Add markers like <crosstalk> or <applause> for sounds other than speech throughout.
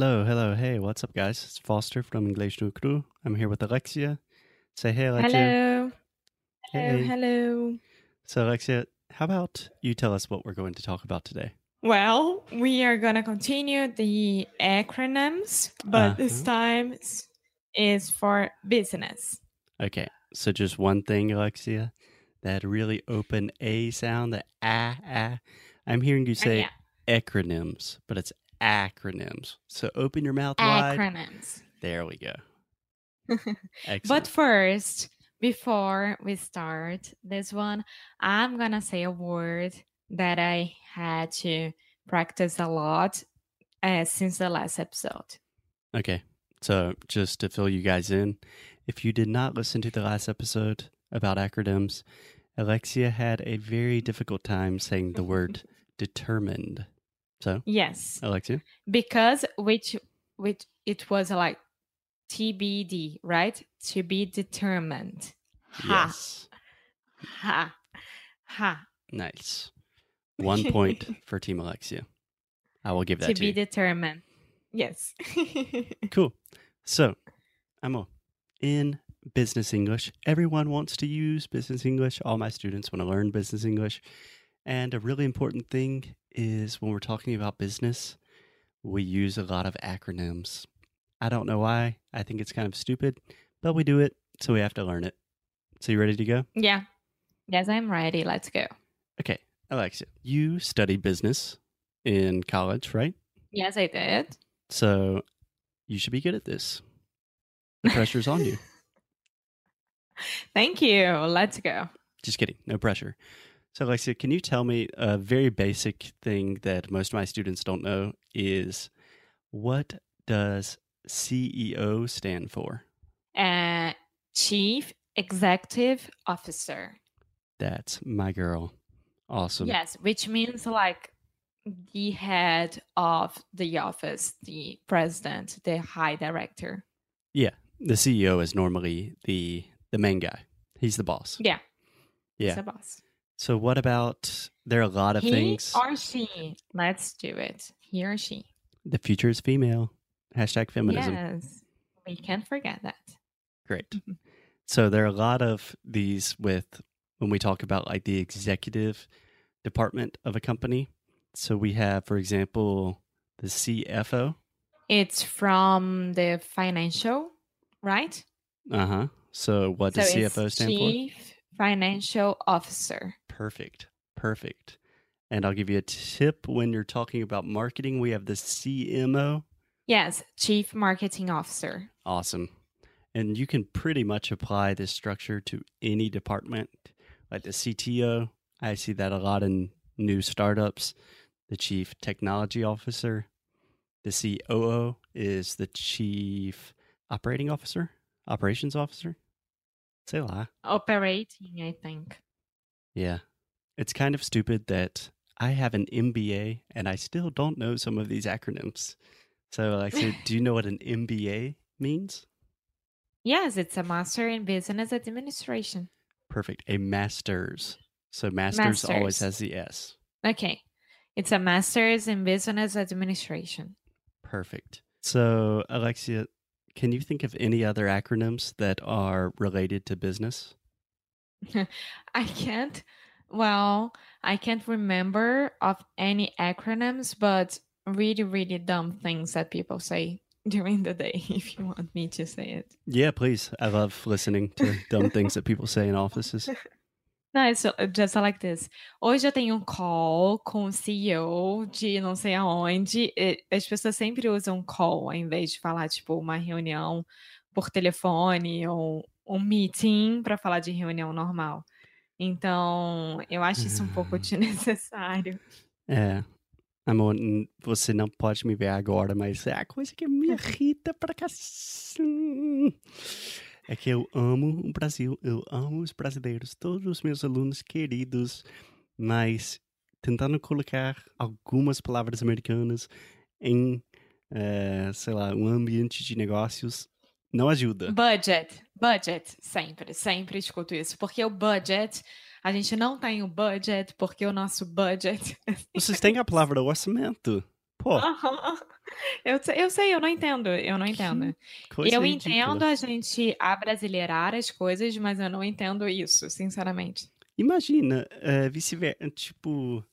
Hello, hello, hey, what's up, guys? It's Foster from English no Crew. I'm here with Alexia. Say hey, Alexia. Hello. Hello. Hey. Hello. So, Alexia, how about you tell us what we're going to talk about today? Well, we are going to continue the acronyms, but this Uh-huh. time is for business. Okay, so just one thing, Alexia. That really open A sound, the ah, ah. I'm hearing you Uh, say yeah, acronyms, but it's acronyms. So open your mouth wide. acronyms. There we go. <laughs> but first, before we start this one, I'm going to say a word that I had to practice a lot uh, since the last episode. Okay. So, just to fill you guys in, if you did not listen to the last episode about acronyms, Alexia had a very difficult time saying the word <laughs> determined. So, Yes. Alexia? because which which it was like TBD, right? To be determined. Ha Yes. ha ha. Nice. One point <laughs> for Team Alexia. I will give that to to, be you. determined. Yes. <laughs> cool. So, Amo, in business English, everyone wants to use business English. All my students want to learn business English. And a really important thing is when we're talking about business, we use a lot of acronyms. I don't know why. I think it's kind of stupid, but we do it, so we have to learn it. So, you ready to go? yeah. Yes, I'm ready. Let's go. Okay, Alexia, you studied business in college, right? Yes, I did. So, you should be good at this. The <laughs> pressure's on you. Thank you. Let's go. Just kidding. No pressure. So, Alexia, can you tell me a very basic thing that most of my students don't know is what does CEO stand for? Uh, Chief Executive Officer. That's my girl. Awesome. Yes, which means like the head of the office, the president, the high director. Yeah, the CEO is normally the the main guy. He's the boss. Yeah. Yeah. He's the boss. So, what about there are a lot of he things. or she. Let's do it. He or she. The future is female. Hashtag feminism. Yes. We can't forget that. Great. Mhm. So there are a lot of these with when we talk about like the executive department of a company. So we have, for example, the CFO. It's from the financial, right? Uh huh. So what does CFO stand for? Financial Officer. Perfect. Perfect. And I'll give you a tip when you're talking about marketing. We have the CMO. Yes, Chief Marketing Officer. Awesome. And you can pretty much apply this structure to any department, like the CTO. I see that a lot in new startups. The chief technology officer. The COO is the chief operating officer, operations officer. Say a lie. Operating, I think. Yeah. It's kind of stupid that I have an MBA and I still don't know some of these acronyms. So, Alexia, do you know what an MBA means? Yes, it's a Master in Business Administration. Perfect. A master's. So master's always has the S. Okay. It's a Master's in Business Administration. Perfect. So, Alexia, can you think of any other acronyms that are related to business? <laughs> I can't, well, I can't remember of any acronyms, but really, really dumb things that people say <laughs> during the day, <laughs> if you want me to say it. Yeah, please. I love listening to dumb things that people say in offices. Uh, just like this. Hoje eu tenho um call com o CEO de não sei aonde. as pessoas sempre usam call ao invés de falar, tipo, uma reunião por telefone ou um meeting para falar de reunião normal. Então, eu acho isso um pouco desnecessário. <laughs> É. Amor, você não pode me ver agora, mas é a coisa que me irrita pra cacete. É que eu amo o Brasil, eu amo os brasileiros, todos os meus alunos queridos, mas tentando colocar algumas palavras americanas em, eh, sei lá, um ambiente de negócios não ajuda. Budget, budget, sempre, sempre escuto isso. Porque o budget, a gente não tem o budget, porque o nosso budget. <laughs> Vocês têm a palavra orçamento. Pô. Eu, sei- eu sei, eu não entendo, eu não entendo. <laughs> coisa eu ridícula. entendo a gente abrasileirar as coisas, mas eu não entendo isso, sinceramente. Imagina, eh, vice-versa, tipo,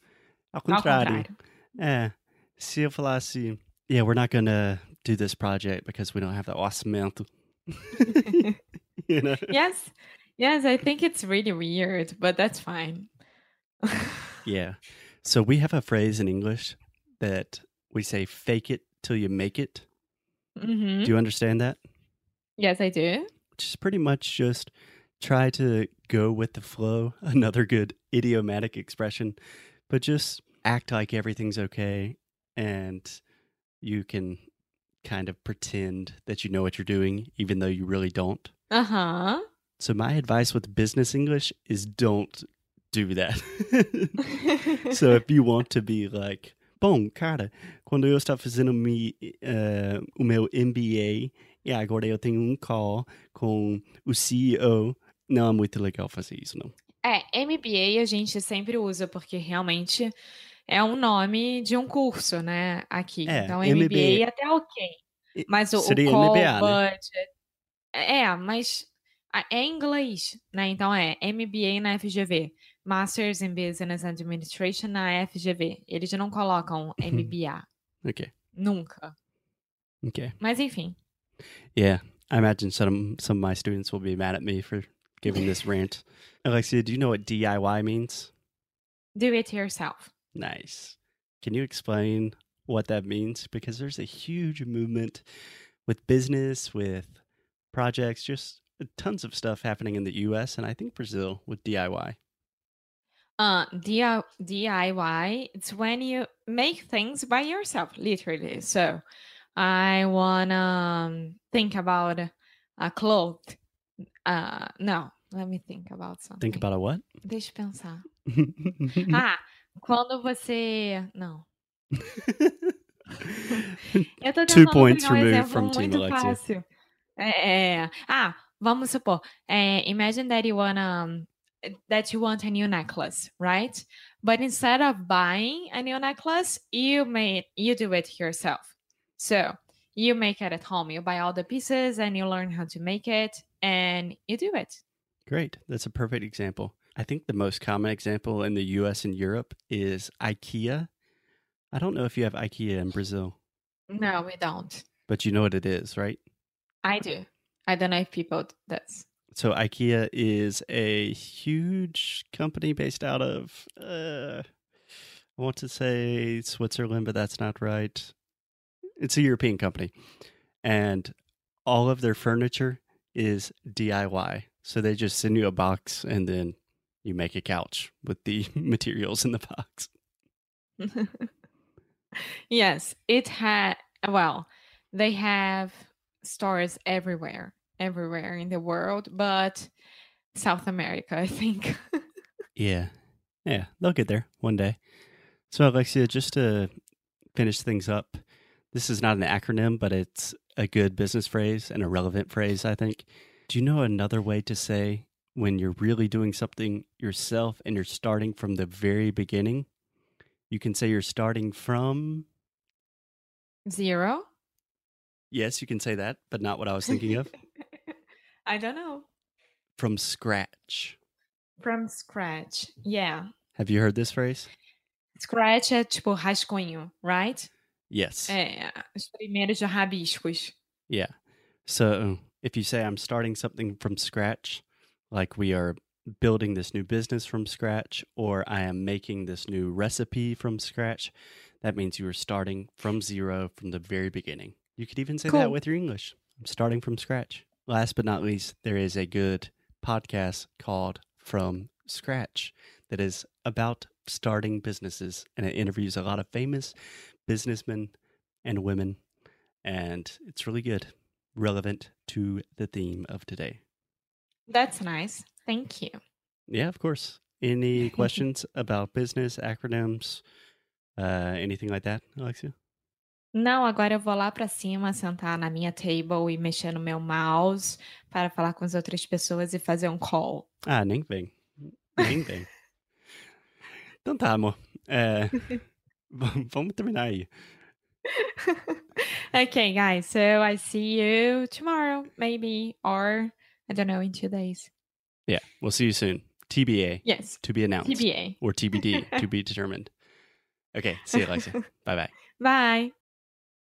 ao Ao contrário. contrário. É, se eu falasse, yeah, we're not gonna do this project because we don't have the orçamento. <laughs> you know? Yes, yes, I think it's really weird, but that's fine. <laughs> Yeah. So we have a phrase in English that we say fake it till you make it. Mhm. Do you understand that? Yes, I do. Which is pretty much just try to go with the flow, <laughs> another good idiomatic expression, but just act like everything's okay and you can kind of pretend that you know what you're doing even though you really don't. Aham. So my advice with business English is don't do that. <laughs> <laughs> so if you want to be like, bom, cara, quando eu estava fazendo mi, eh, o meu MBA e agora eu tenho um call com o CEO, não é muito legal fazer isso, não. É, MBA a gente sempre usa porque realmente é um nome de um curso, né? Aqui. É, então, MBA MBA até ok. Mas o, o seria call, MBA, né? budget. É, mas é em inglês, né? Então é MBA na FGV. Masters in Business Administration na FGV. Eles não colocam MBA. Okay, Nunca. okay. Mas enfim. Yeah, I imagine some some of my students will be mad at me for giving this rant. <laughs> Alexia, do you know what DIY means? Do it yourself. Nice. Can you explain what that means? Because there's a huge movement with business, with projects, just tons of stuff happening in the US and I think Brazil with DIY. Uh, DIY, it's when you make things by yourself, literally. So I want to um, think about a cloth. Uh, no, let me think about something. Think about a what? Deixa eu pensar. <laughs> Ah, quando você. Não. <laughs> Eu tô Two points um removed from Team Alexia. É, é. Ah, vamos supor. é, imagine that you wanna um, that you want a new necklace, right? But instead of buying a new necklace, you made you do it yourself. So you make it at home. You buy all the pieces and you learn how to make it and you do it. Great. That's a perfect example. I think the most common example in the US and Europe is IKEA. I don't know if you have IKEA in Brazil, No, we don't. but you know what it is, right? I do. I don't know if people does. So IKEA is a huge company based out of uh I want to say Switzerland, but that's not right. It's a European company. And all of their furniture is DIY. So they just send you a box and then you make a couch with the <laughs> materials in the box. <laughs> yes, it had. Well, they have stores everywhere, everywhere in the world, but South America, I think. Yeah. Yeah, they'll get there one day. So, Alexia, just to finish things up, this is not an acronym, but it's a good business phrase and a relevant phrase, I think. Do you know another way to say when you're really doing something yourself and you're starting from the very beginning? You can say you're starting from, Zero. yes, you can say that, but not what I was thinking of, <laughs> I don't know. from scratch. From scratch. Yeah. Have you heard this phrase? Scratch é tipo rascunho, right? Yes. É, os primeiros rabiscos. Yeah. So if you say I'm starting something from scratch, like we are building this new business from scratch, or I am making this new recipe from scratch, that means you are starting from zero from the very beginning. You could even say that with your English. I'm starting from scratch. Last but not least, there is a good podcast called From Scratch that is about starting businesses. And it interviews a lot of famous businessmen and women. And it's really good, relevant to the theme of today. That's nice. Thank you. Yeah, of course. Any <laughs> questions about business, acronyms, uh, anything like that, Alexia? Não, agora eu vou lá para cima, sentar na minha table e mexer no meu mouse para falar com as outras pessoas e fazer um call. Ah, nem vem. Nem vem. <laughs> então tá, amor. É, <laughs> vamos terminar aí. <laughs> okay, guys. So I see you tomorrow, maybe, or I don't know, in two days. Yeah, we'll see you soon. TBA. Yes. To be announced. TBA. Or TBD, to be determined. Okay, see you, Alexia. bye bye. Bye.